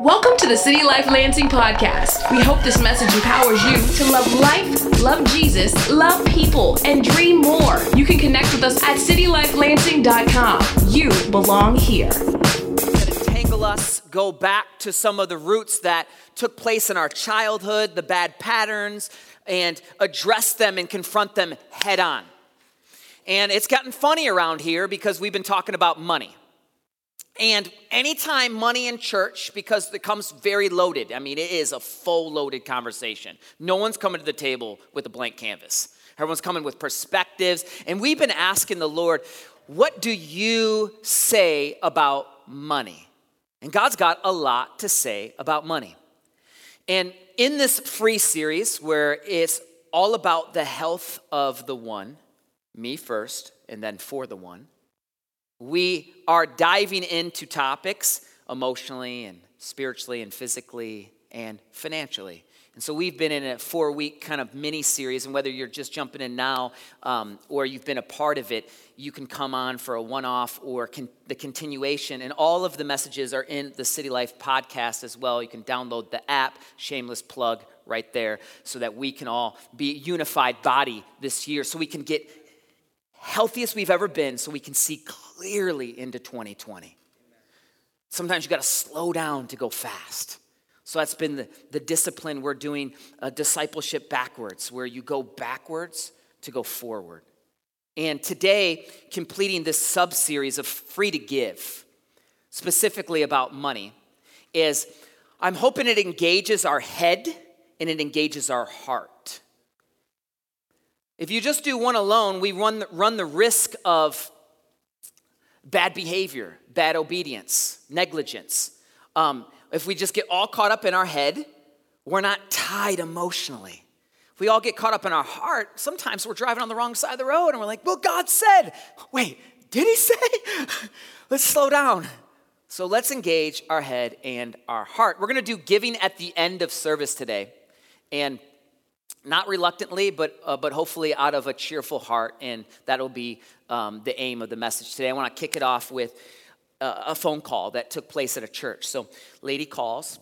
Welcome to the City Life Lansing podcast. We hope this message empowers you to love life, love Jesus, love people, and dream more. You can connect with us at citylifelansing.com. You belong here. entangle us, go back to some of the roots that took place in our childhood, the bad patterns, and address them and confront them head on. And it's gotten funny around here because we've been talking about money. And anytime money in church, because it comes very loaded, I mean, it is a full loaded conversation. No one's coming to the table with a blank canvas. Everyone's coming with perspectives. And we've been asking the Lord, what do you say about money? And God's got a lot to say about money. And in this free series, where it's all about the health of the one, me first, and then for the one, we are diving into topics emotionally and spiritually and physically and financially. And so we've been in a four week kind of mini series, and whether you're just jumping in now um, or you've been a part of it, you can come on for a one off or con- the continuation. And all of the messages are in the City Life podcast as well. You can download the app, shameless plug right there, so that we can all be a unified body this year, so we can get healthiest we've ever been, so we can see clearly into 2020. Sometimes you got to slow down to go fast. So that's been the, the discipline we're doing a discipleship backwards, where you go backwards to go forward. And today, completing this sub series of Free to Give, specifically about money, is I'm hoping it engages our head and it engages our heart. If you just do one alone, we run run the risk of bad behavior, bad obedience, negligence. Um, if we just get all caught up in our head, we're not tied emotionally. If we all get caught up in our heart, sometimes we're driving on the wrong side of the road and we're like, well, God said, wait, did He say? let's slow down. So let's engage our head and our heart. We're gonna do giving at the end of service today. And not reluctantly, but, uh, but hopefully out of a cheerful heart, and that'll be um, the aim of the message today. I want to kick it off with uh, a phone call that took place at a church. So, lady calls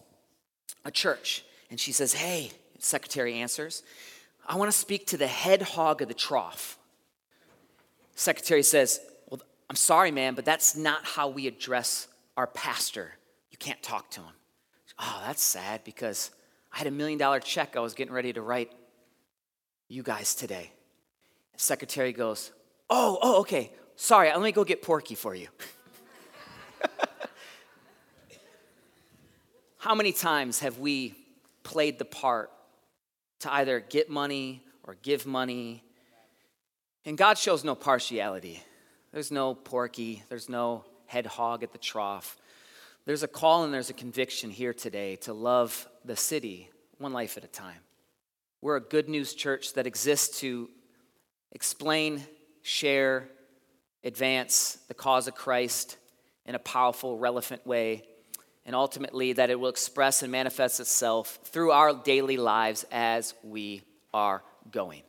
a church, and she says, "Hey," secretary answers, "I want to speak to the head hog of the trough." Secretary says, "Well, I'm sorry, man, but that's not how we address our pastor. You can't talk to him." Oh, that's sad because I had a million dollar check I was getting ready to write you guys today. Secretary goes, Oh, oh, okay. Sorry, let me go get Porky for you. How many times have we played the part to either get money or give money? And God shows no partiality. There's no Porky, there's no head hog at the trough. There's a call and there's a conviction here today to love the city one life at a time. We're a good news church that exists to explain, share, advance the cause of Christ in a powerful, relevant way, and ultimately that it will express and manifest itself through our daily lives as we are going.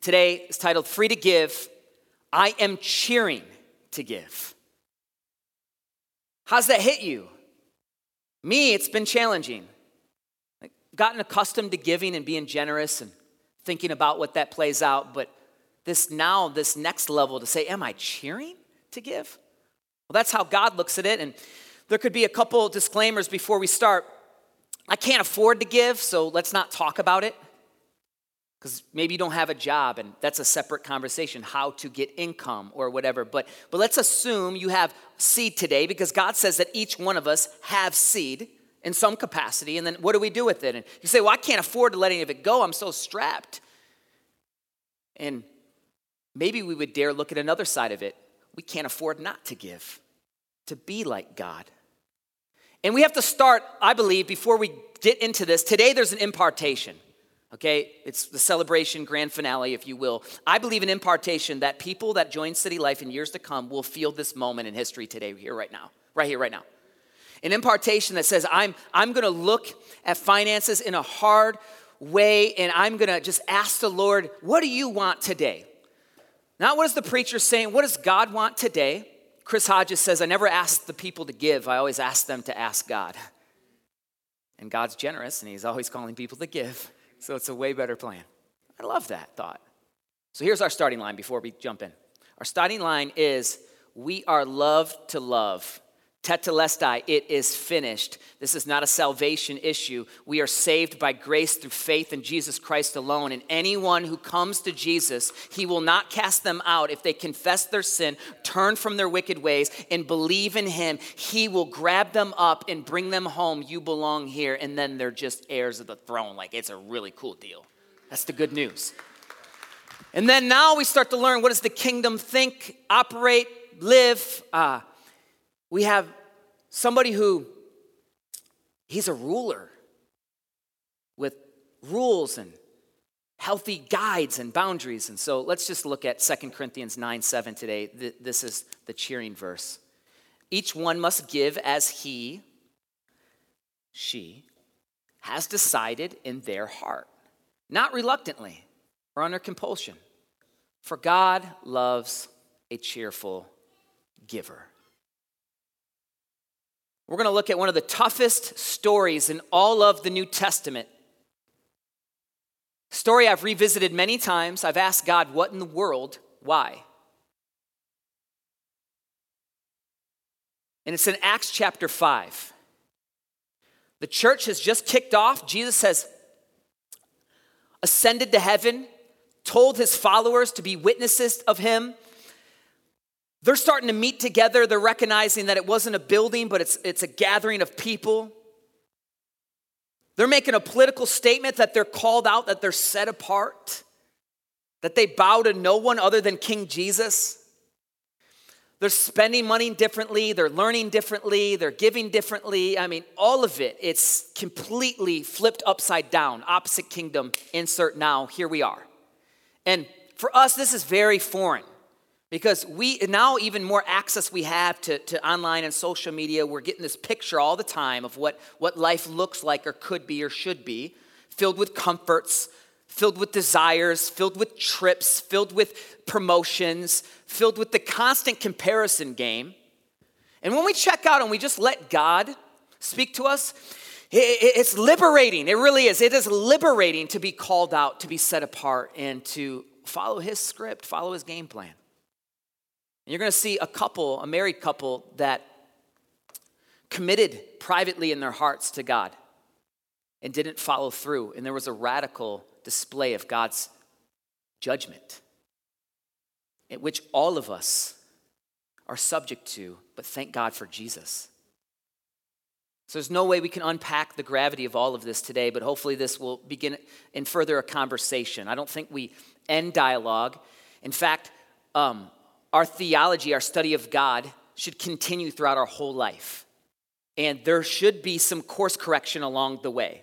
Today is titled Free to Give. I am cheering to give. How's that hit you? Me, it's been challenging gotten accustomed to giving and being generous and thinking about what that plays out, but this now, this next level to say, Am I cheering to give? Well, that's how God looks at it. And there could be a couple disclaimers before we start. I can't afford to give, so let's not talk about it. Because maybe you don't have a job, and that's a separate conversation, how to get income or whatever. But, but let's assume you have seed today, because God says that each one of us have seed in some capacity, and then what do we do with it? And you say, Well, I can't afford to let any of it go. I'm so strapped. And maybe we would dare look at another side of it. We can't afford not to give, to be like God. And we have to start, I believe, before we get into this. Today, there's an impartation. Okay, it's the celebration, grand finale, if you will. I believe in impartation that people that join City Life in years to come will feel this moment in history today, here, right now, right here, right now an impartation that says, I'm, I'm going to look at finances in a hard way and I'm going to just ask the Lord, what do you want today? Not what is the preacher saying, what does God want today? Chris Hodges says, I never ask the people to give, I always ask them to ask God. And God's generous and He's always calling people to give. So it's a way better plan. I love that thought. So here's our starting line before we jump in. Our starting line is We are loved to love. Tetelestai, it is finished. This is not a salvation issue. We are saved by grace through faith in Jesus Christ alone. And anyone who comes to Jesus, he will not cast them out if they confess their sin, turn from their wicked ways, and believe in him. He will grab them up and bring them home. You belong here. And then they're just heirs of the throne. Like it's a really cool deal. That's the good news. And then now we start to learn what does the kingdom think, operate, live. Uh, we have somebody who he's a ruler with rules and healthy guides and boundaries. And so let's just look at 2 Corinthians 9 7 today. This is the cheering verse. Each one must give as he, she, has decided in their heart, not reluctantly or under compulsion. For God loves a cheerful giver. We're going to look at one of the toughest stories in all of the New Testament. Story I've revisited many times. I've asked God, what in the world? Why? And it's in Acts chapter 5. The church has just kicked off. Jesus has ascended to heaven, told his followers to be witnesses of him. They're starting to meet together. They're recognizing that it wasn't a building, but it's, it's a gathering of people. They're making a political statement that they're called out, that they're set apart, that they bow to no one other than King Jesus. They're spending money differently, they're learning differently, they're giving differently. I mean, all of it, it's completely flipped upside down. Opposite kingdom, insert now, here we are. And for us, this is very foreign because we now even more access we have to, to online and social media we're getting this picture all the time of what, what life looks like or could be or should be filled with comforts filled with desires filled with trips filled with promotions filled with the constant comparison game. And when we check out and we just let god speak to us it's liberating. It really is. It is liberating to be called out to be set apart and to follow his script follow his game plan and you're going to see a couple, a married couple, that committed privately in their hearts to God and didn't follow through. And there was a radical display of God's judgment, at which all of us are subject to, but thank God for Jesus. So there's no way we can unpack the gravity of all of this today, but hopefully this will begin and further a conversation. I don't think we end dialogue. In fact, um, our theology, our study of God, should continue throughout our whole life. And there should be some course correction along the way.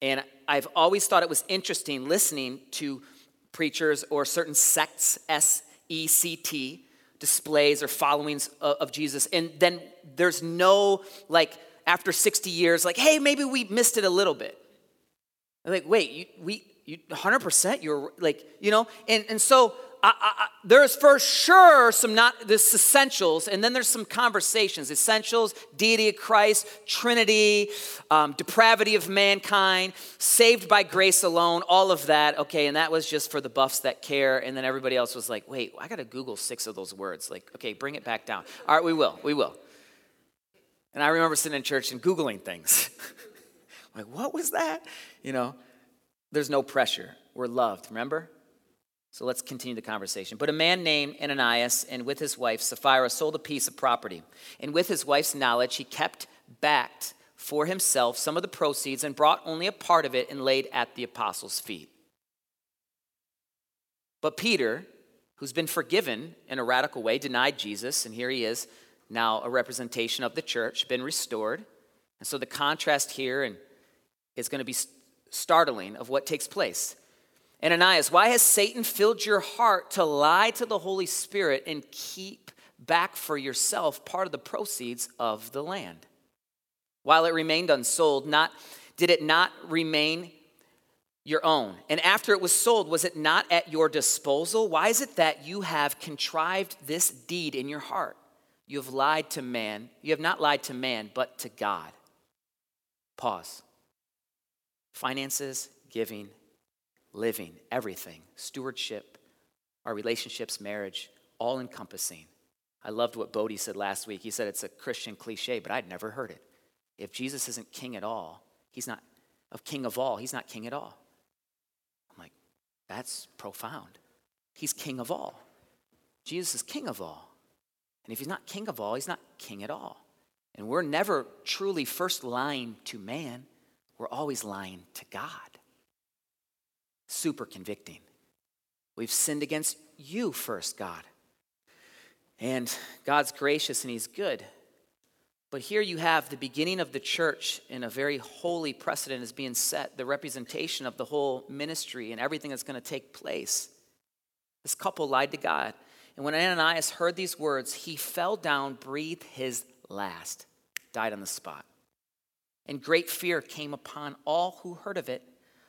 And I've always thought it was interesting listening to preachers or certain sects, S E C T, displays or followings of Jesus. And then there's no, like, after 60 years, like, hey, maybe we missed it a little bit. I'm like, wait, you, we, you, 100%, you're like, you know? And, and so I, I, there's for sure some not this essentials, and then there's some conversations. Essentials, deity of Christ, Trinity, um, depravity of mankind, saved by grace alone, all of that. Okay, and that was just for the buffs that care. And then everybody else was like, wait, I gotta Google six of those words. Like, okay, bring it back down. All right, we will, we will. And I remember sitting in church and Googling things. like, what was that? You know, there's no pressure. We're loved, remember? So let's continue the conversation. But a man named Ananias and with his wife Sapphira sold a piece of property. And with his wife's knowledge, he kept back for himself some of the proceeds and brought only a part of it and laid at the apostles' feet. But Peter, who's been forgiven in a radical way, denied Jesus, and here he is now a representation of the church, been restored. And so the contrast here is going to be startling of what takes place. Ananias, why has Satan filled your heart to lie to the Holy Spirit and keep back for yourself part of the proceeds of the land? While it remained unsold, not, did it not remain your own? And after it was sold, was it not at your disposal? Why is it that you have contrived this deed in your heart? You have lied to man. You have not lied to man, but to God. Pause. finances, giving, living, everything, stewardship, our relationships, marriage, all encompassing. I loved what Bodie said last week. He said it's a Christian cliche, but I'd never heard it. If Jesus isn't king at all, he's not of king of all, he's not king at all. I'm like, that's profound. He's king of all. Jesus is king of all. And if he's not king of all, he's not king at all. And we're never truly first lying to man, we're always lying to God. Super convicting. We've sinned against you first, God. And God's gracious and He's good. But here you have the beginning of the church in a very holy precedent is being set, the representation of the whole ministry and everything that's going to take place. This couple lied to God. And when Ananias heard these words, he fell down, breathed his last, died on the spot. And great fear came upon all who heard of it.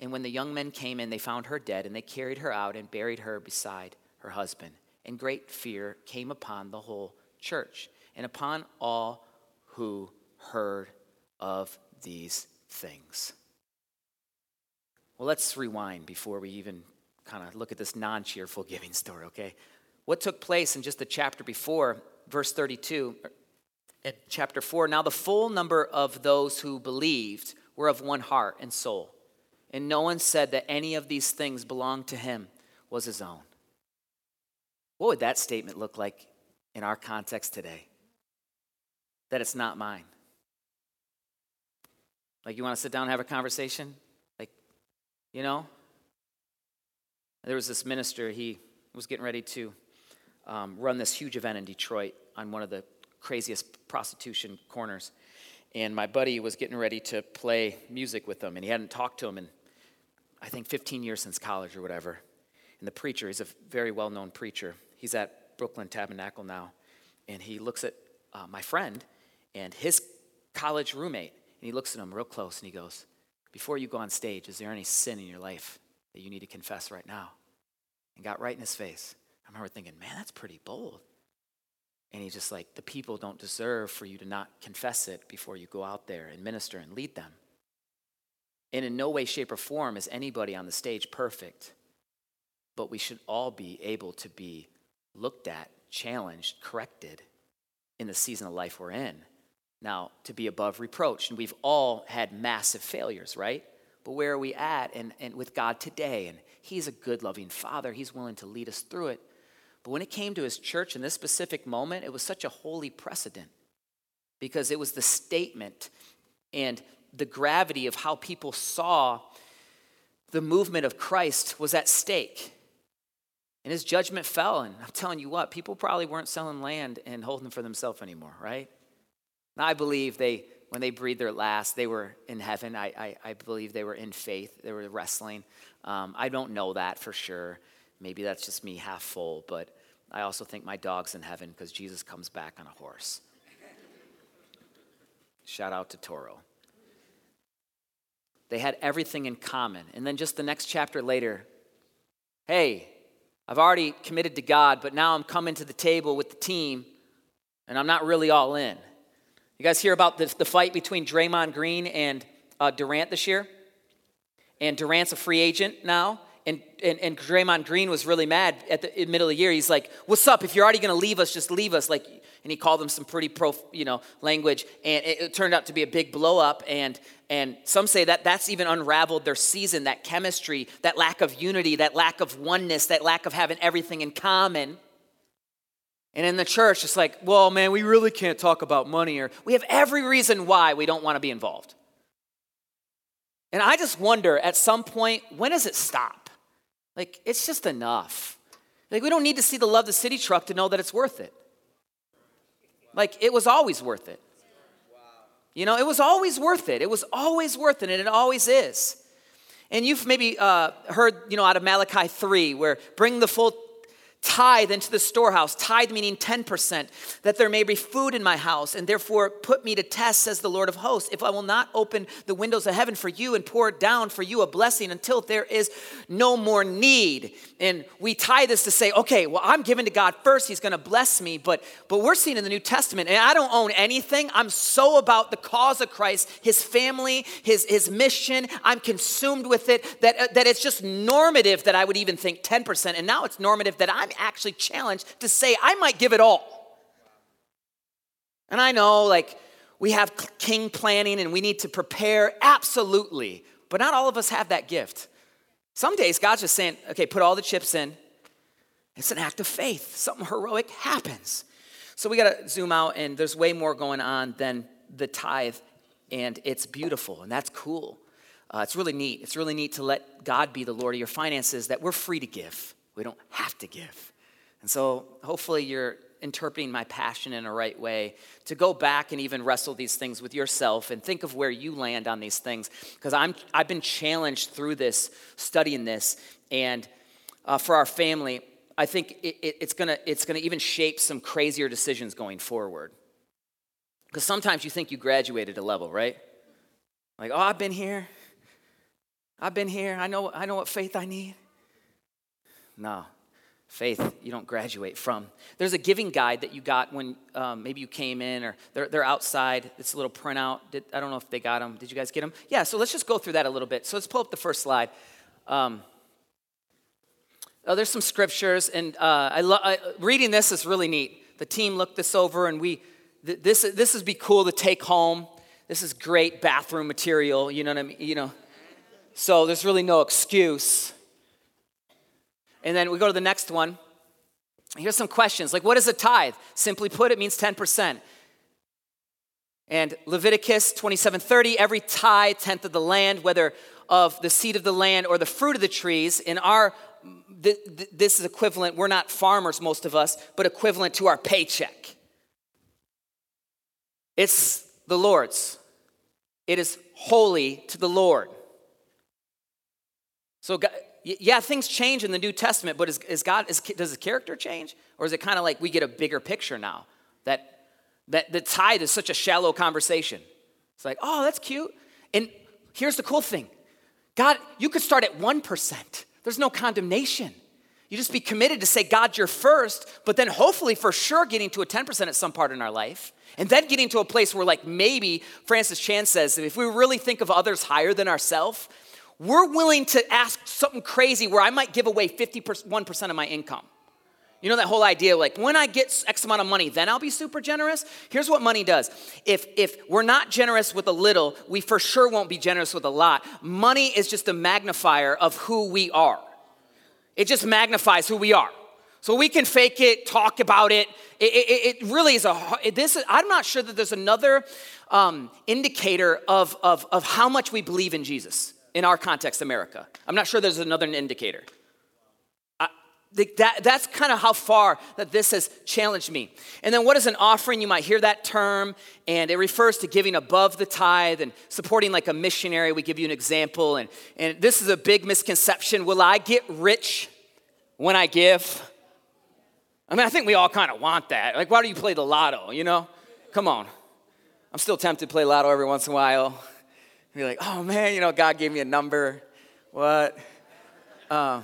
And when the young men came in, they found her dead, and they carried her out and buried her beside her husband. And great fear came upon the whole church and upon all who heard of these things. Well, let's rewind before we even kind of look at this non cheerful giving story, okay? What took place in just the chapter before, verse 32, er, at chapter 4? Now, the full number of those who believed were of one heart and soul, and no one said that any of these things belonged to him was his own. What would that statement look like in our context today? That it's not mine. Like, you want to sit down and have a conversation? Like, you know? There was this minister, he was getting ready to um, run this huge event in Detroit on one of the craziest prostitution corners. And my buddy was getting ready to play music with him, and he hadn't talked to him in, I think, 15 years since college or whatever. And the preacher, he's a very well known preacher, he's at Brooklyn Tabernacle now, and he looks at uh, my friend and his college roommate, and he looks at him real close and he goes, Before you go on stage, is there any sin in your life that you need to confess right now? And got right in his face. I remember thinking, Man, that's pretty bold. And he's just like, The people don't deserve for you to not confess it before you go out there and minister and lead them. And in no way, shape, or form is anybody on the stage perfect, but we should all be able to be looked at, challenged, corrected in the season of life we're in. Now, to be above reproach. And we've all had massive failures, right? But where are we at and, and with God today? And He's a good, loving Father. He's willing to lead us through it. But when it came to His church in this specific moment, it was such a holy precedent because it was the statement and the gravity of how people saw the movement of Christ was at stake. And his judgment fell. And I'm telling you what, people probably weren't selling land and holding for themselves anymore, right? I believe they, when they breathed their last, they were in heaven. I, I, I believe they were in faith, they were wrestling. Um, I don't know that for sure. Maybe that's just me half full, but I also think my dog's in heaven because Jesus comes back on a horse. Shout out to Toro. They had everything in common. And then just the next chapter later, hey, I've already committed to God, but now I'm coming to the table with the team and I'm not really all in. You guys hear about the, the fight between Draymond Green and uh, Durant this year? And Durant's a free agent now. And, and, and Draymond Green was really mad at the middle of the year. He's like, What's up? If you're already going to leave us, just leave us. Like, and he called them some pretty pro, you know, language. And it, it turned out to be a big blow up. And, and some say that that's even unraveled their season, that chemistry, that lack of unity, that lack of oneness, that lack of having everything in common. And in the church, it's like, well, man, we really can't talk about money, or we have every reason why we don't want to be involved. And I just wonder at some point, when does it stop? Like, it's just enough. Like, we don't need to see the Love the City truck to know that it's worth it. Like, it was always worth it. You know, it was always worth it. It was always worth it, and it always is. And you've maybe uh, heard, you know, out of Malachi 3, where bring the full tithe into the storehouse, tithe meaning 10%, that there may be food in my house, and therefore put me to test, says the Lord of hosts, if I will not open the windows of heaven for you and pour down for you a blessing until there is no more need. And we tie this to say, okay, well, I'm giving to God first, He's gonna bless me, but but we're seeing in the New Testament, and I don't own anything. I'm so about the cause of Christ, his family, his, his mission. I'm consumed with it that, that it's just normative that I would even think 10%. And now it's normative that I'm actually challenged to say, I might give it all. And I know, like, we have king planning and we need to prepare, absolutely. But not all of us have that gift. Some days God's just saying, okay, put all the chips in. It's an act of faith. Something heroic happens. So we got to zoom out, and there's way more going on than the tithe, and it's beautiful, and that's cool. Uh, it's really neat. It's really neat to let God be the Lord of your finances, that we're free to give. We don't have to give. And so hopefully you're interpreting my passion in a right way to go back and even wrestle these things with yourself and think of where you land on these things. Because i'm i've been challenged through this studying this and uh, for our family i think it, it, it's gonna it's gonna even shape some crazier decisions going forward. Because sometimes you think you graduated a level right? Like oh i've been here. I've been here. I know i know what faith i need no. Faith, you don't graduate from. There's a giving guide that you got when um, maybe you came in, or they're, they're outside. It's a little printout. Did, I don't know if they got them. Did you guys get them? Yeah, so let's just go through that a little bit. So let's pull up the first slide. Um, oh, there's some scriptures, and uh, I lo- I, reading this is really neat. The team looked this over, and we th- this this would be cool to take home. This is great bathroom material. You know what I mean? You know, so there's really no excuse. And then we go to the next one. Here's some questions like, what is a tithe? Simply put, it means 10%. And Leviticus 27:30, every tithe, tenth of the land, whether of the seed of the land or the fruit of the trees, in our this is equivalent, we're not farmers, most of us, but equivalent to our paycheck. It's the Lord's. It is holy to the Lord. So yeah, things change in the New Testament, but is, is God, is, does his character change? Or is it kind of like we get a bigger picture now? That, that the tithe is such a shallow conversation. It's like, oh, that's cute. And here's the cool thing God, you could start at 1%. There's no condemnation. You just be committed to say, God, you're first, but then hopefully for sure getting to a 10% at some part in our life. And then getting to a place where, like, maybe Francis Chan says, if we really think of others higher than ourselves, we're willing to ask something crazy where I might give away 51% of my income. You know that whole idea like when I get X amount of money, then I'll be super generous? Here's what money does. If if we're not generous with a little, we for sure won't be generous with a lot. Money is just a magnifier of who we are. It just magnifies who we are. So we can fake it, talk about it. It, it, it really is a. This is, I'm not sure that there's another um, indicator of, of, of how much we believe in Jesus in our context, America. I'm not sure there's another indicator. I, that, that's kind of how far that this has challenged me. And then what is an offering? You might hear that term, and it refers to giving above the tithe and supporting like a missionary. We give you an example, and, and this is a big misconception. Will I get rich when I give? I mean, I think we all kind of want that. Like, why do you play the lotto, you know? Come on. I'm still tempted to play lotto every once in a while be like, oh man, you know, God gave me a number. What? Uh,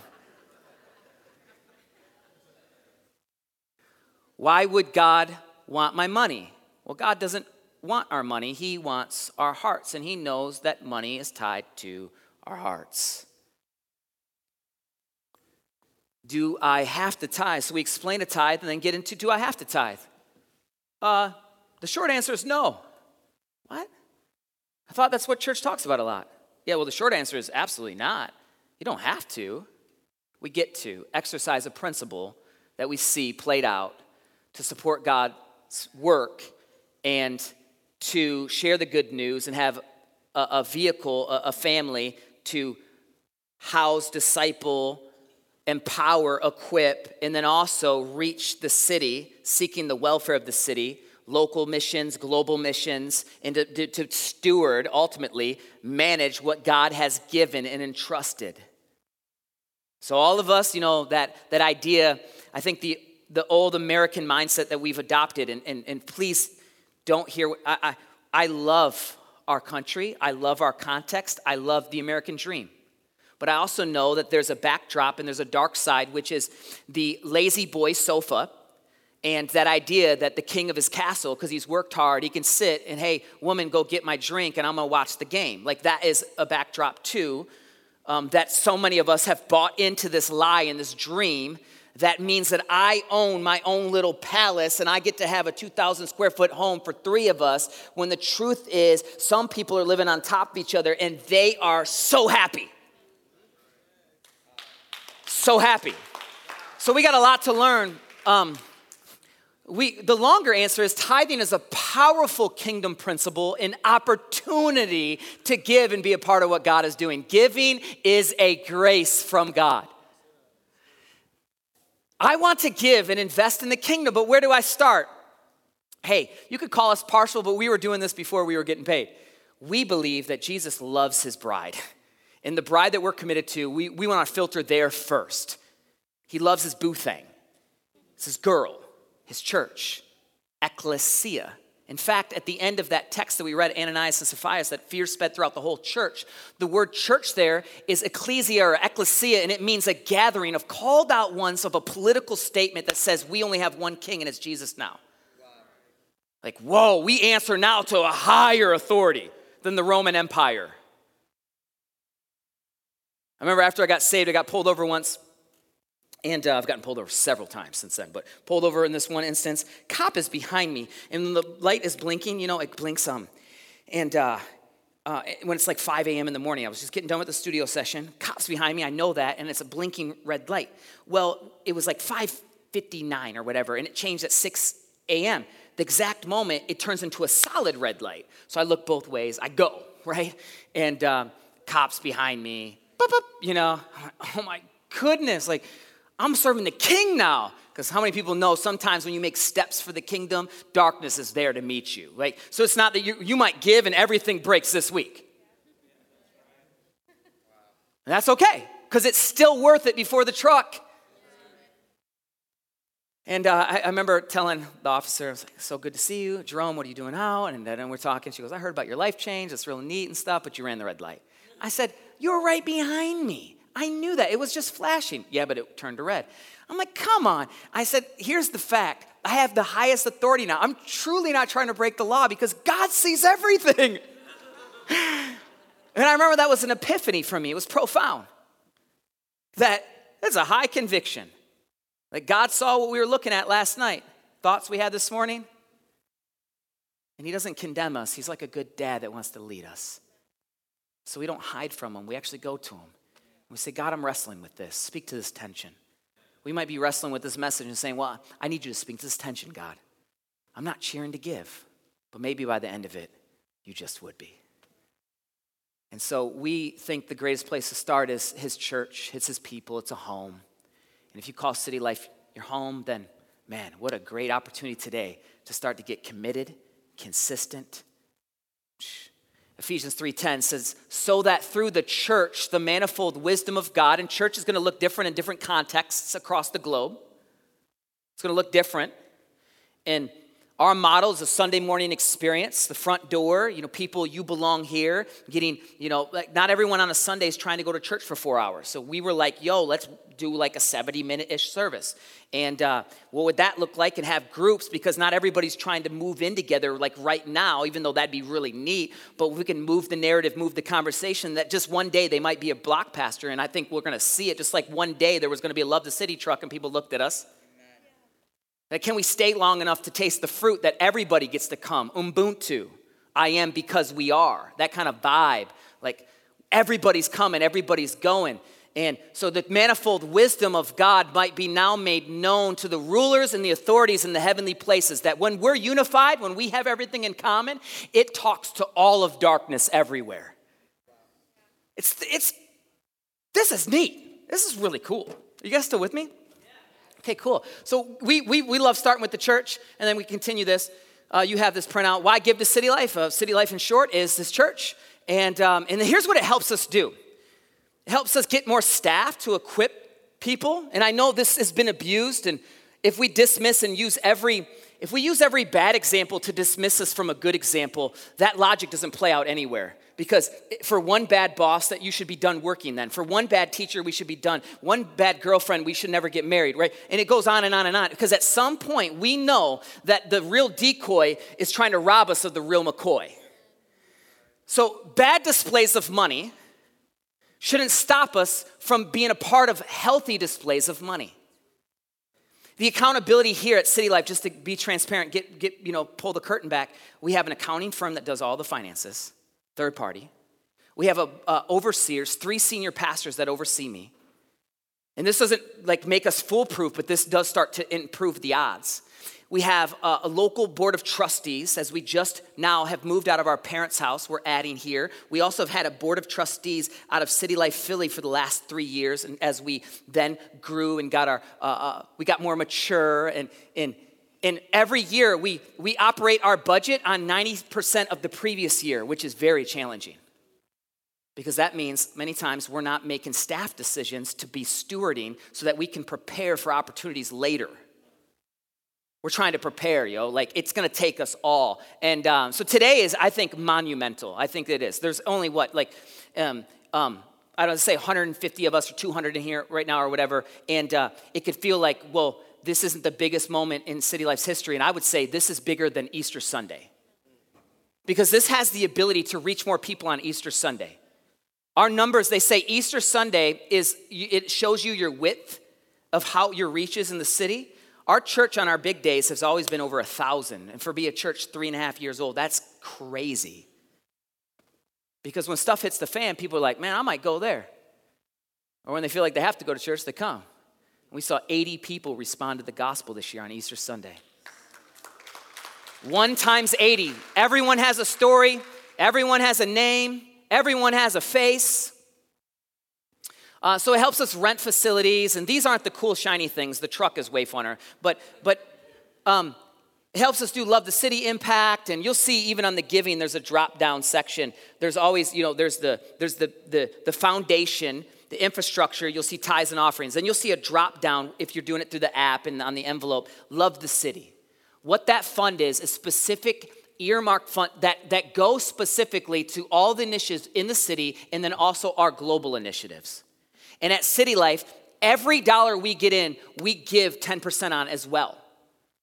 why would God want my money? Well, God doesn't want our money, He wants our hearts, and He knows that money is tied to our hearts. Do I have to tithe? So we explain a tithe and then get into do I have to tithe? Uh, the short answer is no. What? I thought that's what church talks about a lot. Yeah, well, the short answer is absolutely not. You don't have to. We get to exercise a principle that we see played out to support God's work and to share the good news and have a, a vehicle, a, a family to house, disciple, empower, equip, and then also reach the city, seeking the welfare of the city local missions, global missions, and to, to, to steward, ultimately, manage what God has given and entrusted. So, all of us, you know, that, that idea, I think the, the old American mindset that we've adopted, and, and, and please don't hear, I, I, I love our country, I love our context, I love the American dream. But I also know that there's a backdrop and there's a dark side, which is the La-Z-Boy sofa and that idea that the king of his castle, because he's worked hard, he can sit and, hey, woman, go get my drink and I'm gonna watch the game. Like that is a backdrop too, um, that so many of us have bought into this lie and this dream that means that I own my own little palace and I get to have a 2,000 square foot home for three of us, when the truth is, some people are living on top of each other and they are so happy. So happy. So we got a lot to learn. Um, we, the longer answer is tithing is a powerful kingdom principle, an opportunity to give and be a part of what God is doing. Giving is a grace from God. I want to give and invest in the kingdom, but where do I start? Hey, you could call us partial, but we were doing this before we were getting paid. We believe that Jesus loves his bride. And the bride that we're committed to, we, we want to filter there first. He loves his boo thing, it's his girl his church, ecclesia. In fact, at the end of that text that we read, Ananias and Sapphira, that fear sped throughout the whole church. The word church there is ecclesia or ecclesia, and it means a gathering of called out ones of a political statement that says we only have one king and it's Jesus now. Wow. Like, whoa, we answer now to a higher authority than the Roman Empire. I remember after I got saved, I got pulled over once and uh, I've gotten pulled over several times since then, but pulled over in this one instance. Cop is behind me, and the light is blinking. You know, it blinks. Um, and uh, uh, when it's like 5 a.m. in the morning, I was just getting done with the studio session. Cop's behind me. I know that, and it's a blinking red light. Well, it was like 5:59 or whatever, and it changed at 6 a.m. The exact moment it turns into a solid red light. So I look both ways. I go right, and uh, cops behind me. Boop, boop, you know, oh my goodness, like I'm serving the king now. Because how many people know sometimes when you make steps for the kingdom, darkness is there to meet you, right? So it's not that you, you might give and everything breaks this week. And that's okay, because it's still worth it before the truck. And uh, I, I, remember telling the officer, I was like, so good to see you. Jerome, what are you doing out? And then we're talking. She goes, I heard about your life change. It's real neat and stuff, but you ran the red light. I said, You're right behind me. I knew that. It was just flashing. Yeah, but it turned to red. I'm like, come on. I said, here's the fact. I have the highest authority now. I'm truly not trying to break the law because God sees everything. and I remember that was an epiphany for me. It was profound. That that's a high conviction. That God saw what we were looking at last night, thoughts we had this morning. And He doesn't condemn us. He's like a good dad that wants to lead us. So we don't hide from Him, we actually go to Him. We say, God, I'm wrestling with this. Speak to this tension. We might be wrestling with this message and saying, Well, I need you to speak to this tension, God. I'm not cheering to give, but maybe by the end of it, you just would be. And so we think the greatest place to start is His church, it's His people, it's a home. And if you call City Life your home, then man, what a great opportunity today to start to get committed, consistent. Ephesians 3:10 says so that through the church the manifold wisdom of God and church is going to look different in different contexts across the globe. It's going to look different. And our model is a Sunday morning experience, the front door, you know, people, you belong here, getting, you know, like not everyone on a Sunday is trying to go to church for four hours. So we were like, yo, let's do like a 70 minute ish service. And uh, what would that look like? And have groups because not everybody's trying to move in together like right now, even though that'd be really neat. But we can move the narrative, move the conversation that just one day they might be a block pastor. And I think we're going to see it just like one day there was going to be a Love the City truck and people looked at us that can we stay long enough to taste the fruit that everybody gets to come? Ubuntu, I am because we are. That kind of vibe. Like everybody's coming, everybody's going. And so the manifold wisdom of God might be now made known to the rulers and the authorities in the heavenly places. That when we're unified, when we have everything in common, it talks to all of darkness everywhere. It's, it's, this is neat. This is really cool. Are you guys still with me? Okay, cool. So we, we, we love starting with the church, and then we continue this. uh, you have this printout. Why give to City Life? Uh, City Life, in short, is this church. And, um, and here's what it helps us do it helps us get more staff to equip people. And I know this has been abused. And if we dismiss and use every if we use every bad example to dismiss us from a good example, that logic doesn't play out anywhere. Because for one bad boss, that you should be done working then. For one bad teacher, we should be done. One bad girlfriend, we should never get married, right? And it goes on and on and on. Because at some point, we know that the real decoy is trying to rob us of the real McCoy. So bad displays of money shouldn't stop us from being a part of healthy displays of money. The accountability here at City Life, just to be transparent, get, get, you know, pull the curtain back. We have an accounting firm that does all the finances, third party. We have a, a overseers, three senior pastors that oversee me. And this doesn't like make us foolproof, but this does start to improve the odds. We have a, a, local board of trustees, as we just now have moved out of our parents' house, we're adding here. We also have had a board of trustees out of City Life Philly for the last three years, and as we then grew and got our, uh, uh, we got more mature, and, and, and every year we, we operate our budget on 90% of the previous year, which is very challenging. Because that means many times we're not making staff decisions to be stewarding so that we can prepare for opportunities later. We're trying to prepare, yo. Like it's gonna take us all. And um, so today is, I think, monumental. I think it is. There's only what, like, um, um, I don't say 150 of us or 200 in here right now or whatever. And uh, it could feel like, well, this isn't the biggest moment in City Life's history. And I would say this is bigger than Easter Sunday. Because this has the ability to reach more people on Easter Sunday. Our numbers, they say Easter Sunday is, it shows you your width of how your reach is in the city. Our church on our big days has always been over a thousand. And for be a church three and a half years old, that's crazy. Because when stuff hits the fan, people are like, man, I might go there. Or when they feel like they have to go to church, they come. We saw 80 people respond to the gospel this year on Easter Sunday. One times 80. Everyone has a story, everyone has a name, everyone has a face. Uh, so it helps us rent facilities, and these aren't the cool, shiny things. The truck is way funner. But, but um, it helps us do Love the City impact, and you'll see even on the giving, there's a drop down section. There's always, you know, there's the, there's the, the, the foundation, the infrastructure, you'll see tithes and offerings. Then you'll see a drop down if you're doing it through the app and on the envelope, Love the City. What that fund is, is specific earmarked fund that, that go specifically to all the initiatives in the city and then also our global initiatives. And at City Life, every dollar we get in, we give 10% on as well.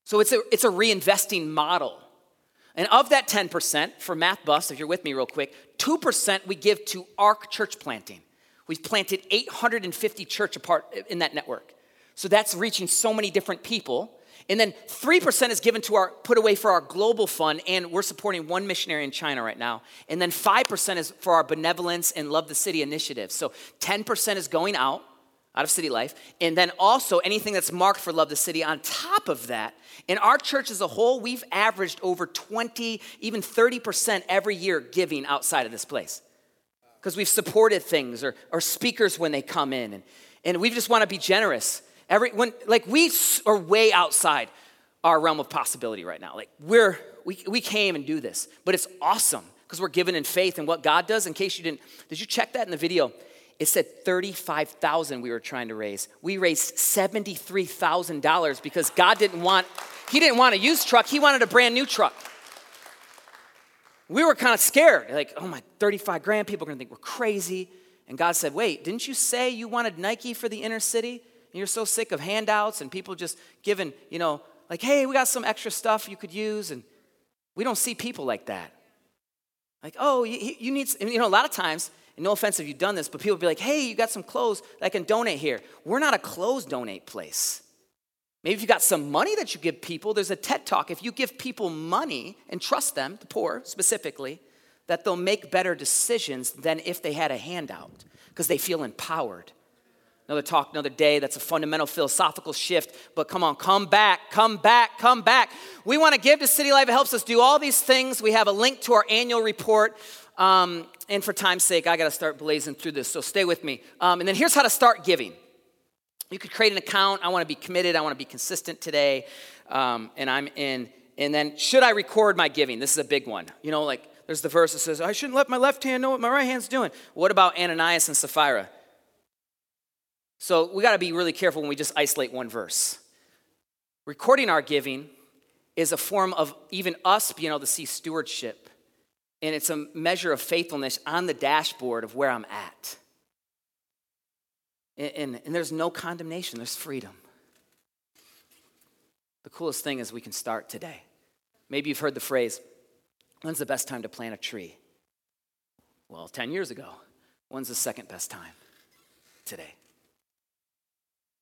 So it's a, it's a reinvesting model. And of that 10%, for Math Bus, if you're with me real quick, 2% we give to ARC church planting. We've planted 850 church apart in that network. So that's reaching so many different people. And then 3% is given to our put away for our global fund, and we're supporting one missionary in China right now. And then 5% is for our benevolence and love the city initiative. So 10% is going out out of city life and then also anything that's marked for love the city on top of that in our church as a whole we've averaged over 20 even 30% every year giving outside of this place because we've supported things or, or speakers when they come in and, and we just want to be generous Every when like we are way outside our realm of possibility right now. Like we're we, we came and do this, but it's awesome because we're given in faith and what God does. In case you didn't, did you check that in the video? It said 35,000 we were trying to raise. We raised $73,000 because God didn't want, He didn't want a used truck, He wanted a brand new truck. We were kind of scared, like, oh my, 35 grand, people are gonna think we're crazy. And God said, wait, didn't you say you wanted Nike for the inner city? You're so sick of handouts and people just giving, you know, like, hey, we got some extra stuff you could use. And we don't see people like that. Like, oh, you, you need, you know, a lot of times, and no offense if you've done this, but people be like, hey, you got some clothes that I can donate here. We're not a clothes donate place. Maybe if you got some money that you give people, there's a TED talk. If you give people money and trust them, the poor specifically, that they'll make better decisions than if they had a handout because they feel empowered another talk, another day. That's a fundamental philosophical shift. But come on, come back, come back, come back. We want to give to City Life. It helps us do all these things. We have a link to our annual report. Um, and for time's sake, I got to start blazing through this. So stay with me. Um, and then here's how to start giving. You could create an account. I want to be committed. I want to be consistent today. Um, and I'm in and then should I record my giving? This is a big one. You know, like there's the verse that says, I shouldn't let my left hand know what my right hand's doing. What about Ananias and Sapphira? So we got to be really careful when we just isolate one verse. Recording our giving is a form of even us being able to see stewardship. And it's a measure of faithfulness on the dashboard of where I'm at. And, and, and there's no condemnation, there's freedom. The coolest thing is we can start today. Maybe you've heard the phrase, when's the best time to plant a tree? Well, 10 years ago. When's the second best time? Today.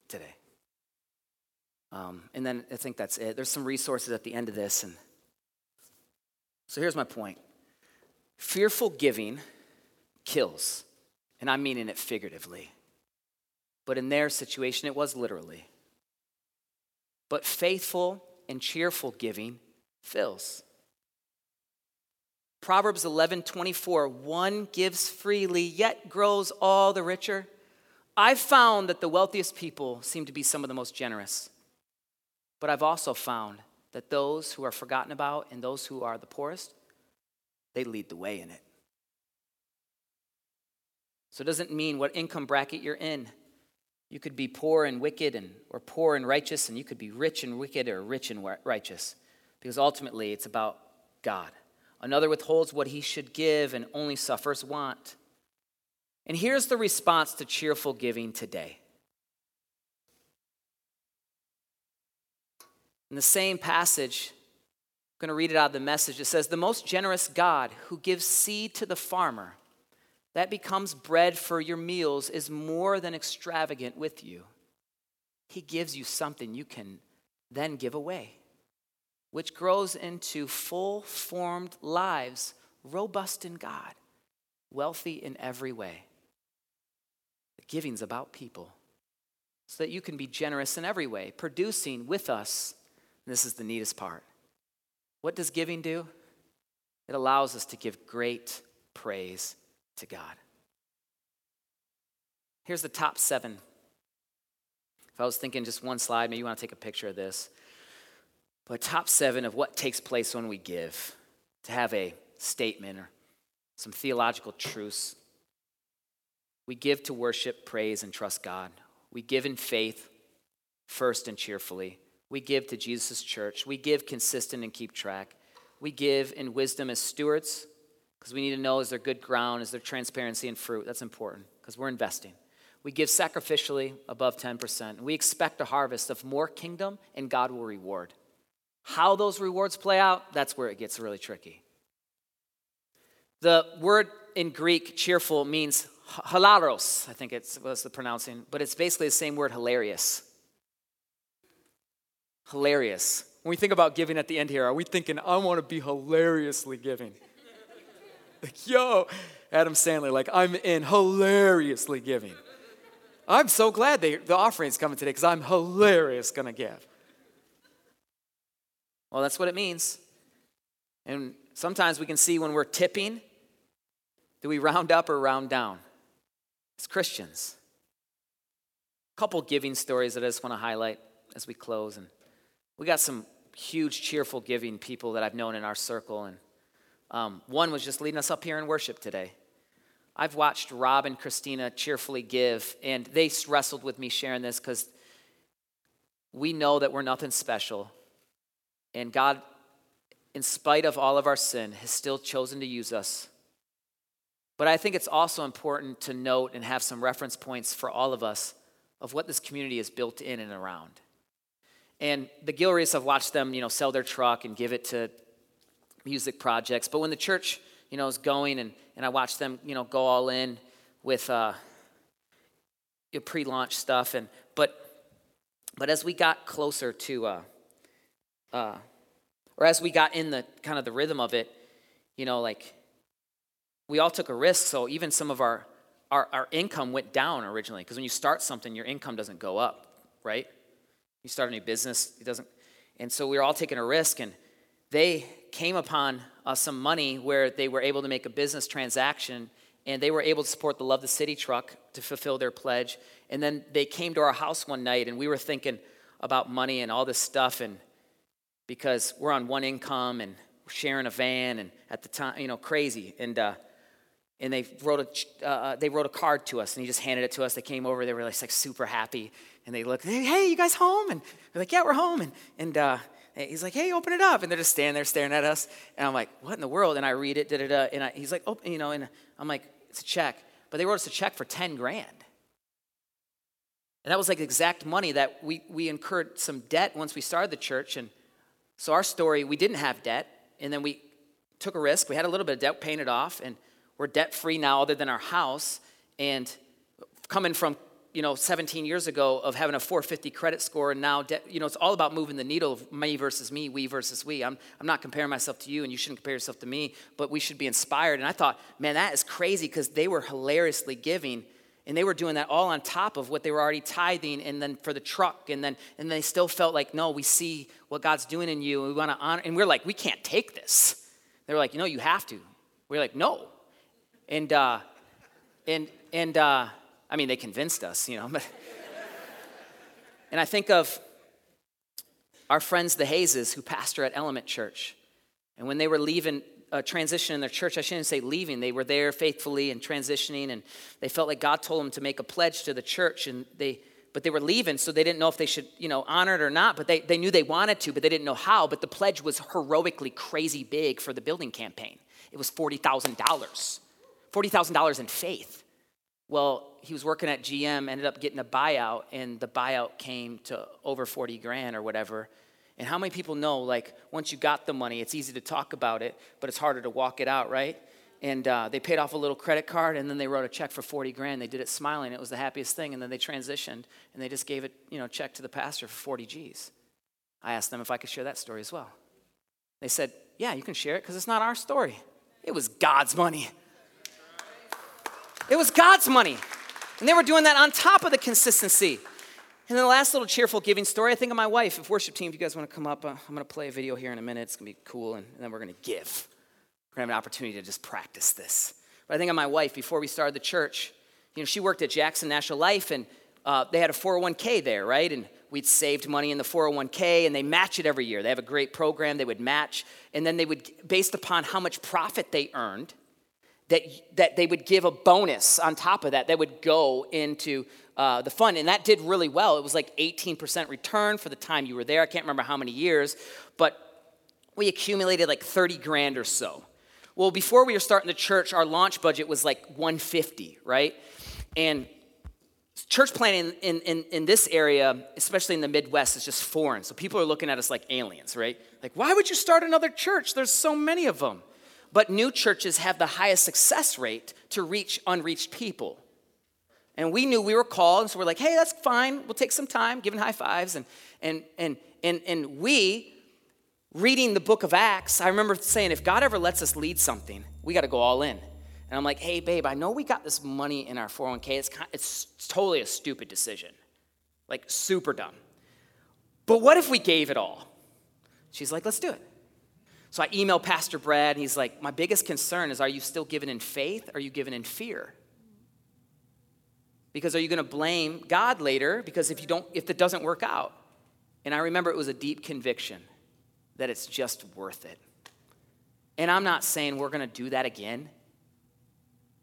Today. Um, and then I think that's it. There's some resources at the end of this. And so here's my point fearful giving kills. And I'm meaning it figuratively. But in their situation, it was literally. But faithful and cheerful giving fills. Proverbs 11 24, one gives freely, yet grows all the richer. I've found that the wealthiest people seem to be some of the most generous. But I've also found that those who are forgotten about and those who are the poorest, they lead the way in it. So it doesn't mean what income bracket you're in. You could be poor and wicked and or poor and righteous and you could be rich and wicked or rich and righteous because ultimately it's about God. Another withholds what he should give and only suffers want. And here's the response to cheerful giving today. In the same passage, I'm going to read it out of the message. It says, The most generous God who gives seed to the farmer that becomes bread for your meals is more than extravagant with you. He gives you something you can then give away which grows into full formed lives, robust in God, wealthy in every way. Giving's about people, so that you can be generous in every way, producing with us. this is the neatest part. What does giving do? It allows us to give great praise to God. Here's the top seven. If I was thinking just one slide, maybe you want to take a picture of this. But top seven of what takes place when we give, to have a statement or some theological truths. We give to worship, praise, and trust God. We give in faith, first and cheerfully. We give to Jesus' church. We give consistent and keep track. We give in wisdom as stewards, because we need to know is there good ground, is there transparency and fruit? That's important, because we're investing. We give sacrificially above 10%. We expect a harvest of more kingdom, and God will reward. How those rewards play out, that's where it gets really tricky. The word in Greek, cheerful, means hilaros, I think it was the pronouncing, but it's basically the same word, hilarious. Hilarious. When we think about giving at the end here, are we thinking, I want to be hilariously giving? like, yo, Adam Sandler, like, I'm in hilariously giving. I'm so glad they, the offering's coming today because I'm hilarious gonna give. Well, that's what it means. And sometimes we can see when we're tipping, do we round up or round down? As Christians. A couple giving stories that I just want to highlight as we close. And we got some huge, cheerful giving people that I've known in our circle. And um, one was just leading us up here in worship today. I've watched Rob and Christina cheerfully give, and they wrestled with me sharing this because we know that we're nothing special. And God, in spite of all of our sin, has still chosen to use us. But I think it's also important to note and have some reference points for all of us of what this community is built in and around. And the Gilreys have watched them, you know, sell their truck and give it to music projects. But when the church, you know, is going and, and I watch them, you know, go all in with uh, pre-launch stuff. And but but as we got closer to uh, uh, or as we got in the kind of the rhythm of it, you know, like we all took a risk. So even some of our our, our income went down originally because when you start something, your income doesn't go up, right? You start a new business, it doesn't. And so we were all taking a risk, and they came upon uh, some money where they were able to make a business transaction and they were able to support the Love the City truck to fulfill their pledge. And then they came to our house one night, and we were thinking about money and all this stuff. And because we're on one income and sharing a van and at the time, you know, crazy. And, uh, and they wrote a uh, uh, they wrote a card to us and he just handed it to us. They came over they were like, like super happy and they looked hey, you guys home? And they're like yeah we're home. And, and uh, he's like hey open it up. And they're just standing there staring at us and i'm like what in the world? And i read it da, da, da, and I, he's like oh you know and i'm like it's a check. But they wrote us a check for 10 grand. And that was like exact money that we, we incurred some debt once we started the church and so our story we didn't have debt and then we took a risk we had a little bit of debt paying it off and we're debt free now, other than our house. And coming from you know 17 years ago of having a 450 credit score and now you know it's all about moving the needle of me versus me we versus we. I'm, I'm not comparing myself to you and you shouldn't compare yourself to me but we should be inspired. And i thought man that is crazy because they were hilariously giving and they were doing that all on top of what they were already tithing and then for the truck and then and they still felt like no we see what god's doing in you and we want to honor and we're like we can't take this. They were like you know you have to. We're like no and, uh, and, and uh, I mean, they convinced us, you know. But and I think of our friends, the Hayeses, who pastor at Element Church. And when they were leaving, uh, transition in their church, I shouldn't say leaving, they were there faithfully and transitioning, and they felt like God told them to make a pledge to the church, and they, but they were leaving, so they didn't know if they should, you know, honor it or not, but they, they knew they wanted to, but they didn't know how, but the pledge was heroically crazy big for the building campaign. It was $40,000. $40,000 in faith. Well, he was working at GM, ended up getting a buyout, and the buyout came to over 40 grand or whatever. And how many people know, like, once you got the money, it's easy to talk about it, but it's harder to walk it out, right? And uh, they paid off a little credit card, and then they wrote a check for 40 grand. They did it smiling. It was the happiest thing. And then they transitioned, and they just gave it, you know, check to the pastor for 40 G's. I asked them if I could share that story as well. They said, yeah, you can share it because it's not our story. It was God's money. It was God's money. And they were doing that on top of the consistency. And then the last little cheerful giving story, I think of my wife. If worship team, if you guys want to come up, uh, I'm going to play a video here in a minute. It's going to be cool, and, and then we're going to give. We're going to have an opportunity to just practice this. But I think of my wife before we started the church. You know, she worked at Jackson National Life, and uh, they had a 401k there, right? And we'd saved money in the 401k, and they match it every year. They have a great program. They would match, and then they would, based upon how much profit they earned, that, that they would give a bonus on top of that that would go into uh, the fund. And that did really well. It was like 18% return for the time you were there. I can't remember how many years, but we accumulated like 30 grand or so. Well, before we were starting the church, our launch budget was like 150, right? And church planting in, in, in this area, especially in the Midwest, is just foreign. So people are looking at us like aliens, right? Like, why would you start another church? There's so many of them but new churches have the highest success rate to reach unreached people. And we knew we were called, and so we're like, hey, that's fine. We'll take some time, giving high fives. And, and, and, and, and we, reading the book of Acts, I remember saying, if God ever lets us lead something, we got to go all in. And I'm like, hey, babe, I know we got this money in our 401k. It's, kind, it's totally a stupid decision, like super dumb. But what if we gave it all? She's like, let's do it. So I emailed Pastor Brad, and he's like, My biggest concern is are you still given in faith? Are you given in fear? Because are you going to blame God later? Because if you don't, if it doesn't work out. And I remember it was a deep conviction that it's just worth it. And I'm not saying we're going to do that again.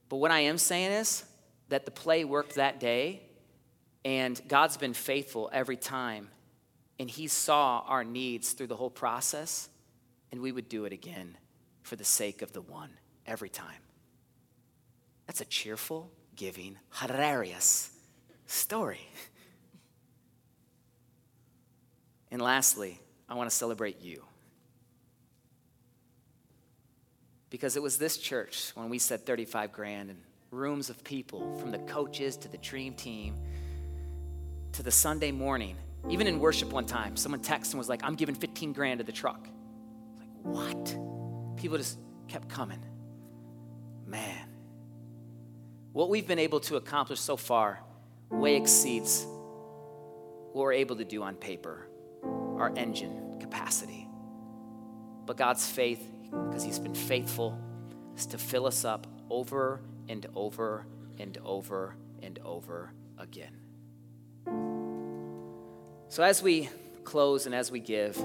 But what I am saying is that the play worked that day, and God's been faithful every time. And He saw our needs through the whole process and we would do it again for the sake of the one every time. That's a cheerful, giving, hilarious story. And lastly, I want to celebrate you. Because it was this church when we said 35 grand and rooms of people from the coaches to the dream team to the Sunday morning. Even in worship one time, someone texted and was like, I'm giving 15 grand to the truck. What? People just kept coming. Man. What we've been able to accomplish so far way exceeds what we're able to do on paper, our engine capacity. But God's faith, because He's been faithful, is to fill us up over and over and over and over again. So, as we close and as we give,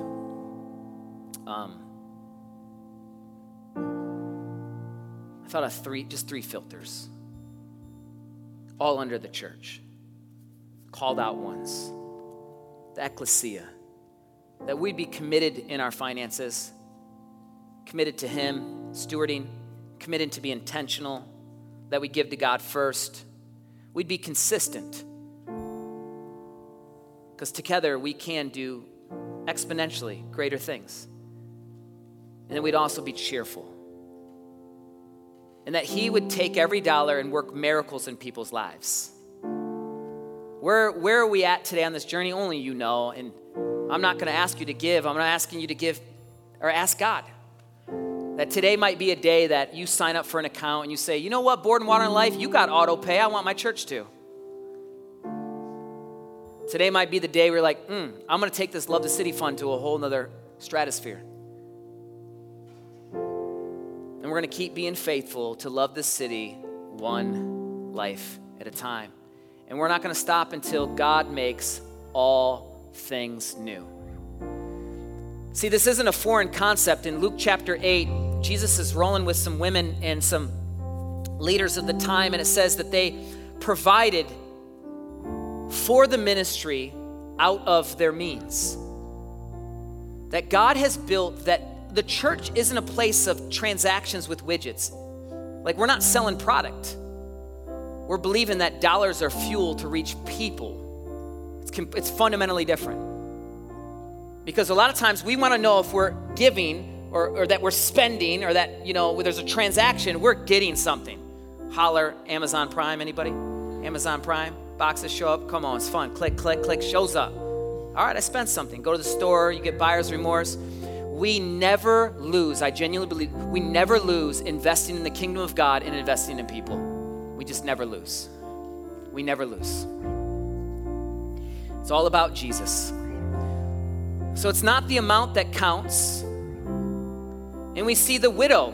Um, thought of three, just three filters, all under the church, called out ones, the ecclesia, that we'd be committed in our finances, committed to Him, stewarding, committed to be intentional, that we give to God first. We'd be consistent. Because together we can do exponentially greater things. And then we'd also be cheerful. And that He would take every dollar and work miracles in people's lives. Where, where are we at today on this journey? Only you know. And I'm not going to ask you to give. I'm not asking you to give or ask God. That today might be a day that you sign up for an account and you say, you know what, Board and Water and Life, you got auto pay. I want my church to. Today might be the day where you're like, mm, I'm going to take this Love the City fund to a whole nother stratosphere. We're going to keep being faithful to love this city one life at a time. And we're not going to stop until God makes all things new. See, this isn't a foreign concept. In Luke chapter 8, Jesus is rolling with some women and some leaders of the time, and it says that they provided for the ministry out of their means. That God has built that the church isn't a place of transactions with widgets. Like, we're not selling product. We're believing that dollars are fuel to reach people. It's, it's fundamentally different. Because a lot of times we want to know if we're giving or, or that we're spending or that, you know, there's a transaction, we're getting something. Holler Amazon Prime, anybody? Amazon Prime? Boxes show up. Come on, it's fun. Click, click, click, shows up. All right, I spent something. Go to the store, you get buyer's remorse. We never lose, I genuinely believe, we never lose investing in the kingdom of God and investing in people. We just never lose. We never lose. It's all about Jesus. So it's not the amount that counts. And we see the widow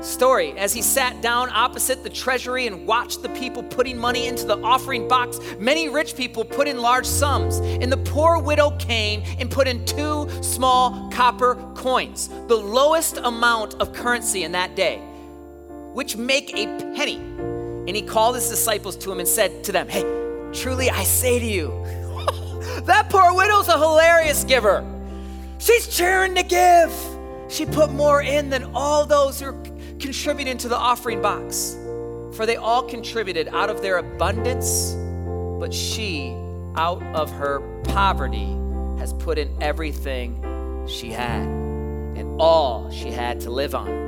story as he sat down opposite the treasury and watched the people putting money into the offering box. Many rich people put in large sums, and the poor widow came and put in two small copper coins, the lowest amount of currency in that day, which make a penny. And he called his disciples to him and said to them, Hey, truly I say to you, that poor widow's a hilarious giver. She's cheering to give. She put more in than all those who contributing to the offering box. For they all contributed out of their abundance, but she, out of her poverty, has put in everything she had and all she had to live on.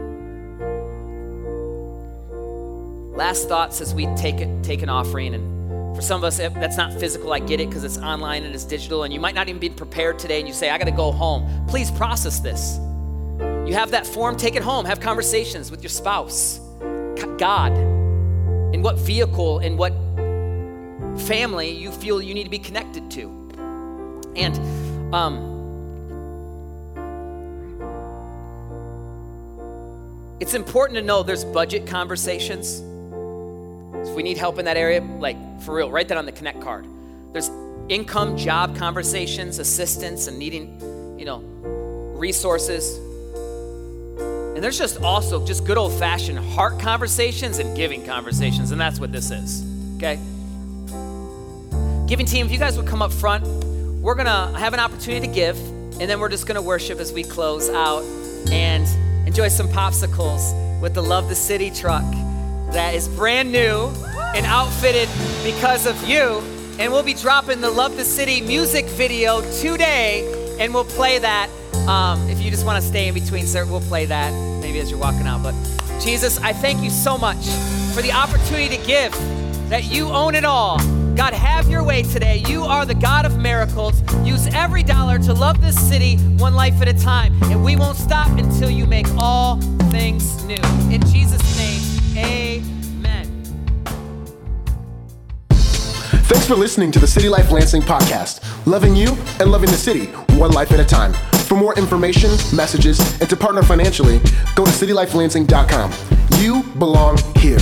Last thoughts as we take, it, take an offering and for some of us, that's not physical. I get it because it's online and it's digital, and you might not even be prepared today. And you say, I got to go home. Please process this. You have that form, take it home. Have conversations with your spouse, God, in what vehicle, in what family you feel you need to be connected to. And, um, it's important to know there's budget conversations if we need help in that area, like for real, write that on the Connect card. There's income, job conversations, assistance, and needing, you know, resources. And there's just also just good old fashioned heart conversations and giving conversations, and that's what this is, okay? Giving team, if you guys would come up front, we're gonna have an opportunity to give, and then we're just gonna worship as we close out and enjoy some popsicles with the Love the City truck that is brand new and outfitted because of you. And we'll be dropping the Love the City music video today, and we'll play that. Um, if you just want to stay in between, sir, we'll play that as you're walking out. But Jesus, I thank you so much for the opportunity to give, that you own it all. God, have your way today. You are the God of miracles. Use every dollar to love this city one life at a time. And we won't stop until you make all things new. In Jesus' name. Amen. Thanks for listening to the City Life Lansing podcast, loving you and loving the city, one life at a time. For more information, messages, and to partner financially, go to citylifelansing.com. You belong here.